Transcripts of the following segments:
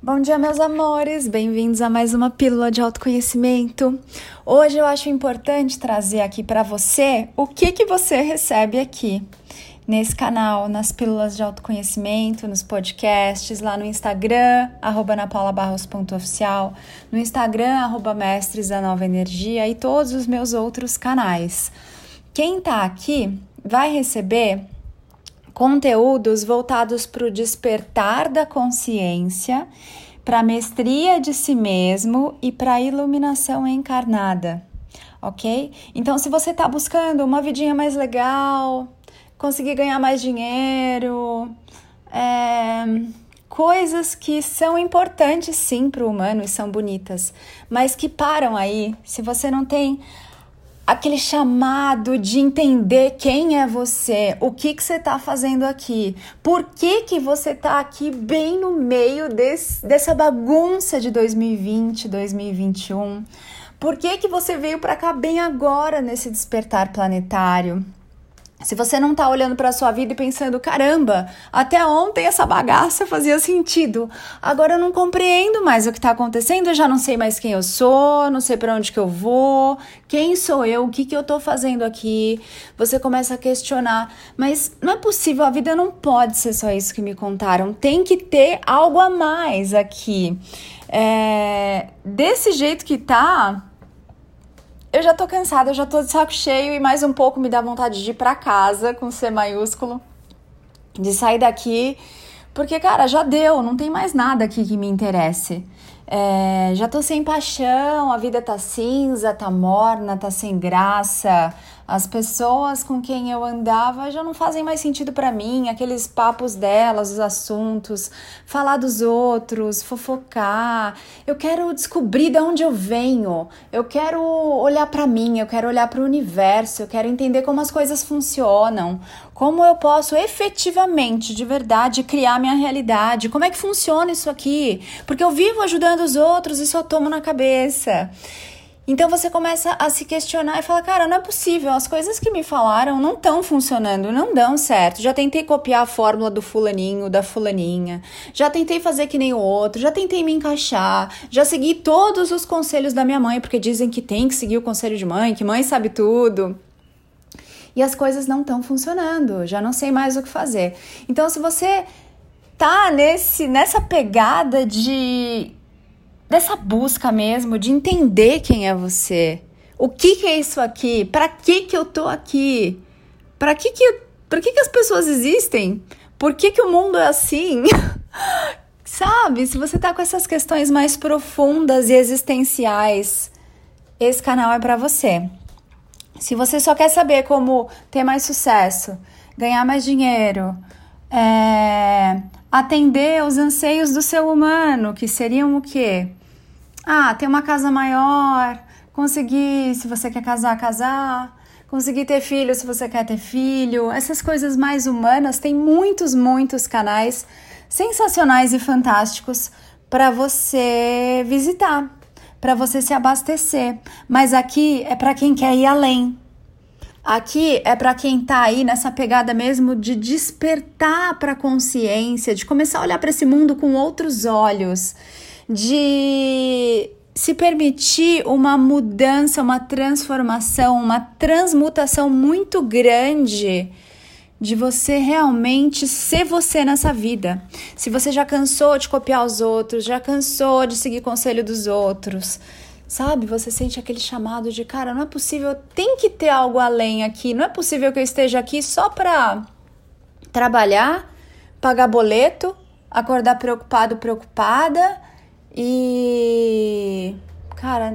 Bom dia, meus amores! Bem-vindos a mais uma Pílula de Autoconhecimento. Hoje eu acho importante trazer aqui para você o que, que você recebe aqui nesse canal, nas Pílulas de Autoconhecimento, nos podcasts, lá no Instagram, napaulabarros.oficial, no Instagram, arroba mestres da nova energia e todos os meus outros canais. Quem tá aqui vai receber conteúdos voltados para o despertar da consciência, para a mestria de si mesmo e para a iluminação encarnada, ok? Então, se você está buscando uma vidinha mais legal, conseguir ganhar mais dinheiro, é, coisas que são importantes sim para o humano e são bonitas, mas que param aí, se você não tem aquele chamado de entender quem é você, o que, que você está fazendo aqui, por que, que você está aqui bem no meio desse, dessa bagunça de 2020, 2021. Por que, que você veio para cá bem agora nesse despertar planetário? Se você não está olhando para a sua vida e pensando, caramba, até ontem essa bagaça fazia sentido, agora eu não compreendo mais o que está acontecendo, eu já não sei mais quem eu sou, não sei para onde que eu vou, quem sou eu, o que, que eu estou fazendo aqui. Você começa a questionar, mas não é possível, a vida não pode ser só isso que me contaram, tem que ter algo a mais aqui. É, desse jeito que tá, eu já tô cansada, eu já tô de saco cheio e mais um pouco me dá vontade de ir para casa com C maiúsculo, de sair daqui, porque cara, já deu, não tem mais nada aqui que me interesse. É, já tô sem paixão, a vida tá cinza, tá morna, tá sem graça. As pessoas com quem eu andava já não fazem mais sentido para mim, aqueles papos delas, os assuntos, falar dos outros, fofocar. Eu quero descobrir de onde eu venho. Eu quero olhar para mim, eu quero olhar para o universo, eu quero entender como as coisas funcionam, como eu posso efetivamente, de verdade, criar minha realidade. Como é que funciona isso aqui? Porque eu vivo ajudando os outros e só tomo na cabeça. Então você começa a se questionar e fala: cara, não é possível, as coisas que me falaram não estão funcionando, não dão certo. Já tentei copiar a fórmula do fulaninho, da fulaninha, já tentei fazer que nem o outro, já tentei me encaixar, já segui todos os conselhos da minha mãe, porque dizem que tem que seguir o conselho de mãe, que mãe sabe tudo. E as coisas não estão funcionando, já não sei mais o que fazer. Então, se você tá nesse, nessa pegada de dessa busca mesmo de entender quem é você. O que, que é isso aqui? Para que que eu tô aqui? Para que que para que que as pessoas existem? Por que que o mundo é assim? Sabe? Se você tá com essas questões mais profundas e existenciais, esse canal é para você. Se você só quer saber como ter mais sucesso, ganhar mais dinheiro, é, atender os anseios do seu humano, que seriam o quê? Ah, ter uma casa maior, conseguir, se você quer casar, casar, conseguir ter filho se você quer ter filho, essas coisas mais humanas, tem muitos, muitos canais sensacionais e fantásticos para você visitar, para você se abastecer. Mas aqui é para quem quer ir além. Aqui é para quem tá aí nessa pegada mesmo de despertar para a consciência, de começar a olhar para esse mundo com outros olhos de se permitir uma mudança, uma transformação, uma transmutação muito grande de você realmente ser você nessa vida. Se você já cansou de copiar os outros, já cansou de seguir conselho dos outros, sabe? Você sente aquele chamado de, cara, não é possível, tem que ter algo além aqui. Não é possível que eu esteja aqui só para trabalhar, pagar boleto, acordar preocupado, preocupada e cara,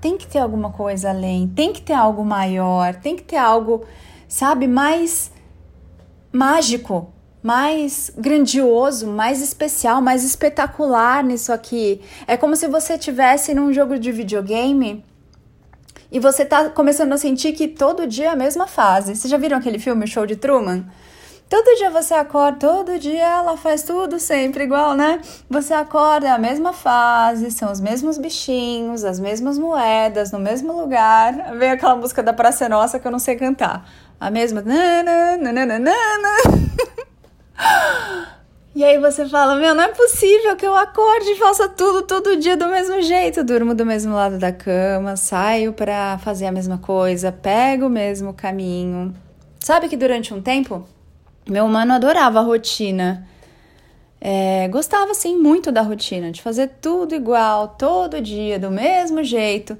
tem que ter alguma coisa além, tem que ter algo maior, tem que ter algo, sabe, mais mágico, mais grandioso, mais especial, mais espetacular nisso aqui. É como se você tivesse num jogo de videogame e você tá começando a sentir que todo dia é a mesma fase. Vocês já viram aquele filme Show de Truman? Todo dia você acorda, todo dia ela faz tudo sempre igual, né? Você acorda, é a mesma fase, são os mesmos bichinhos, as mesmas moedas, no mesmo lugar. Vem aquela música da Praça Nossa que eu não sei cantar. A mesma. E aí você fala: Meu, não é possível que eu acorde e faça tudo todo dia do mesmo jeito. Durmo do mesmo lado da cama, saio para fazer a mesma coisa, pego o mesmo caminho. Sabe que durante um tempo, meu humano adorava a rotina. É, gostava, assim, muito da rotina, de fazer tudo igual, todo dia, do mesmo jeito.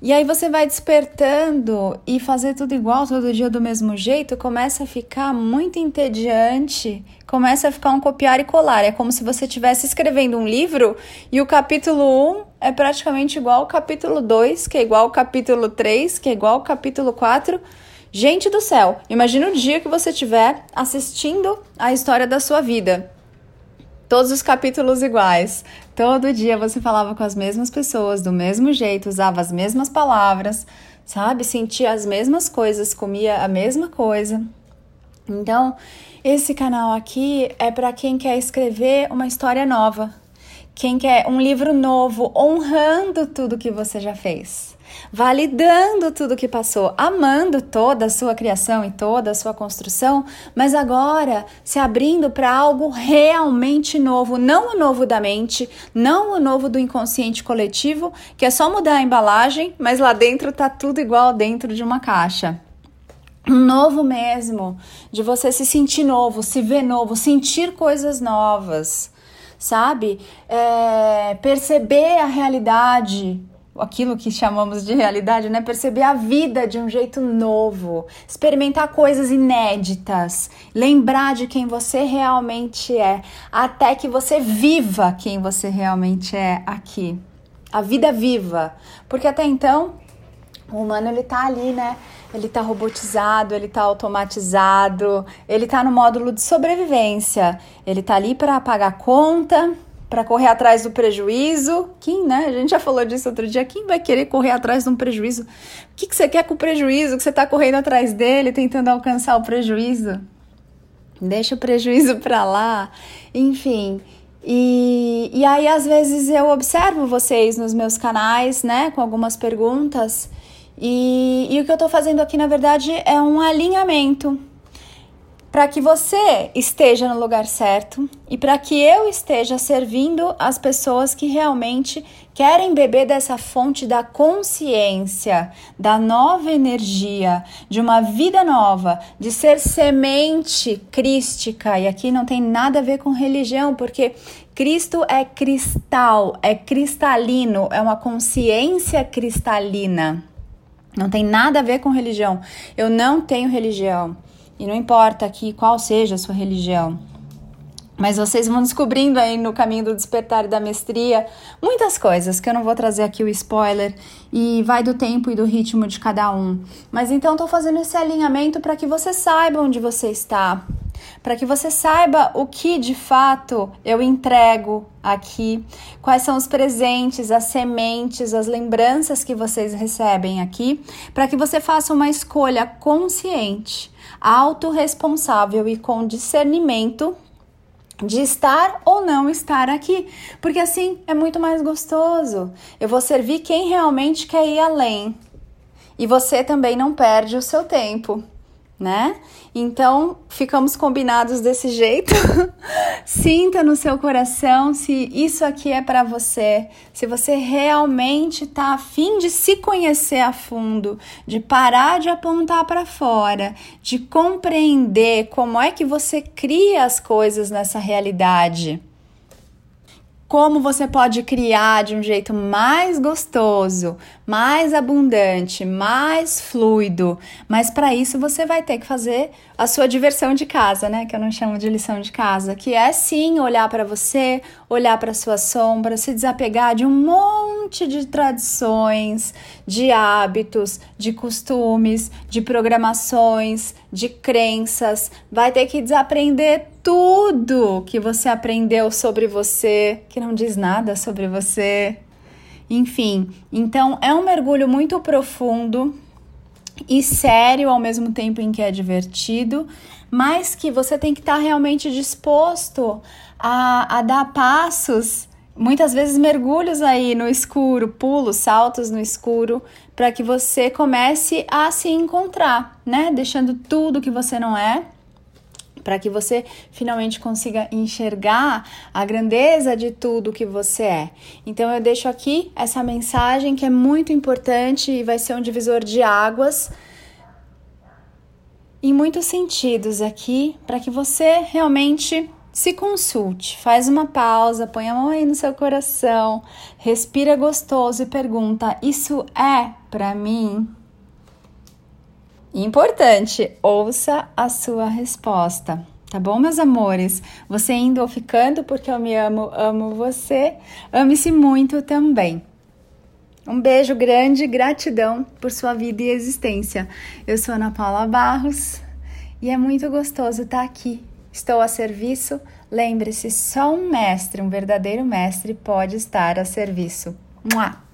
E aí você vai despertando e fazer tudo igual todo dia do mesmo jeito começa a ficar muito entediante, começa a ficar um copiar e colar. É como se você estivesse escrevendo um livro e o capítulo 1 é praticamente igual ao capítulo 2, que é igual ao capítulo 3, que é igual ao capítulo 4. Gente do céu, imagine o dia que você estiver assistindo a história da sua vida todos os capítulos iguais. Todo dia você falava com as mesmas pessoas, do mesmo jeito, usava as mesmas palavras, sabe? Sentia as mesmas coisas, comia a mesma coisa. Então, esse canal aqui é para quem quer escrever uma história nova, quem quer um livro novo, honrando tudo que você já fez validando tudo que passou, amando toda a sua criação e toda a sua construção, mas agora se abrindo para algo realmente novo, não o novo da mente, não o novo do inconsciente coletivo, que é só mudar a embalagem, mas lá dentro tá tudo igual dentro de uma caixa um novo mesmo, de você se sentir novo, se ver novo, sentir coisas novas, sabe? É, perceber a realidade aquilo que chamamos de realidade, né? Perceber a vida de um jeito novo, experimentar coisas inéditas, lembrar de quem você realmente é, até que você viva quem você realmente é aqui. A vida viva, porque até então o humano ele tá ali, né? Ele tá robotizado, ele tá automatizado, ele tá no módulo de sobrevivência. Ele tá ali para pagar conta, para correr atrás do prejuízo. Quem, né? A gente já falou disso outro dia. Quem vai querer correr atrás de um prejuízo? O que, que você quer com o prejuízo? Que você está correndo atrás dele, tentando alcançar o prejuízo? Deixa o prejuízo para lá. Enfim. E, e aí, às vezes, eu observo vocês nos meus canais, né, com algumas perguntas. E, e o que eu estou fazendo aqui, na verdade, é um alinhamento para que você esteja no lugar certo e para que eu esteja servindo as pessoas que realmente querem beber dessa fonte da consciência, da nova energia, de uma vida nova, de ser semente crística. E aqui não tem nada a ver com religião, porque Cristo é cristal, é cristalino, é uma consciência cristalina. Não tem nada a ver com religião. Eu não tenho religião. E não importa aqui qual seja a sua religião. Mas vocês vão descobrindo aí no caminho do despertar e da mestria muitas coisas que eu não vou trazer aqui o spoiler e vai do tempo e do ritmo de cada um. Mas então estou fazendo esse alinhamento para que você saiba onde você está, para que você saiba o que de fato eu entrego aqui, quais são os presentes, as sementes, as lembranças que vocês recebem aqui, para que você faça uma escolha consciente autorresponsável e com discernimento de estar ou não estar aqui, porque assim é muito mais gostoso. Eu vou servir quem realmente quer ir além. E você também não perde o seu tempo né? Então, ficamos combinados desse jeito. Sinta no seu coração se isso aqui é para você, se você realmente está afim de se conhecer a fundo, de parar de apontar para fora, de compreender como é que você cria as coisas nessa realidade como você pode criar de um jeito mais gostoso, mais abundante, mais fluido. Mas para isso você vai ter que fazer a sua diversão de casa, né? Que eu não chamo de lição de casa, que é sim olhar para você, olhar para sua sombra, se desapegar de um monte de tradições, de hábitos, de costumes, de programações, de crenças. Vai ter que desaprender tudo que você aprendeu sobre você, que não diz nada sobre você. Enfim, então é um mergulho muito profundo e sério ao mesmo tempo em que é divertido, mas que você tem que estar realmente disposto a, a dar passos, muitas vezes mergulhos aí no escuro, pulos, saltos no escuro, para que você comece a se encontrar, né? Deixando tudo que você não é para que você finalmente consiga enxergar a grandeza de tudo que você é. Então eu deixo aqui essa mensagem que é muito importante e vai ser um divisor de águas em muitos sentidos aqui, para que você realmente se consulte, faz uma pausa, põe a mão aí no seu coração, respira gostoso e pergunta: Isso é para mim? Importante, ouça a sua resposta. Tá bom, meus amores? Você indo ou ficando, porque eu me amo, amo você. Ame-se muito também. Um beijo grande, gratidão por sua vida e existência. Eu sou Ana Paula Barros e é muito gostoso estar aqui. Estou a serviço. Lembre-se, só um mestre, um verdadeiro mestre, pode estar a serviço. Mua!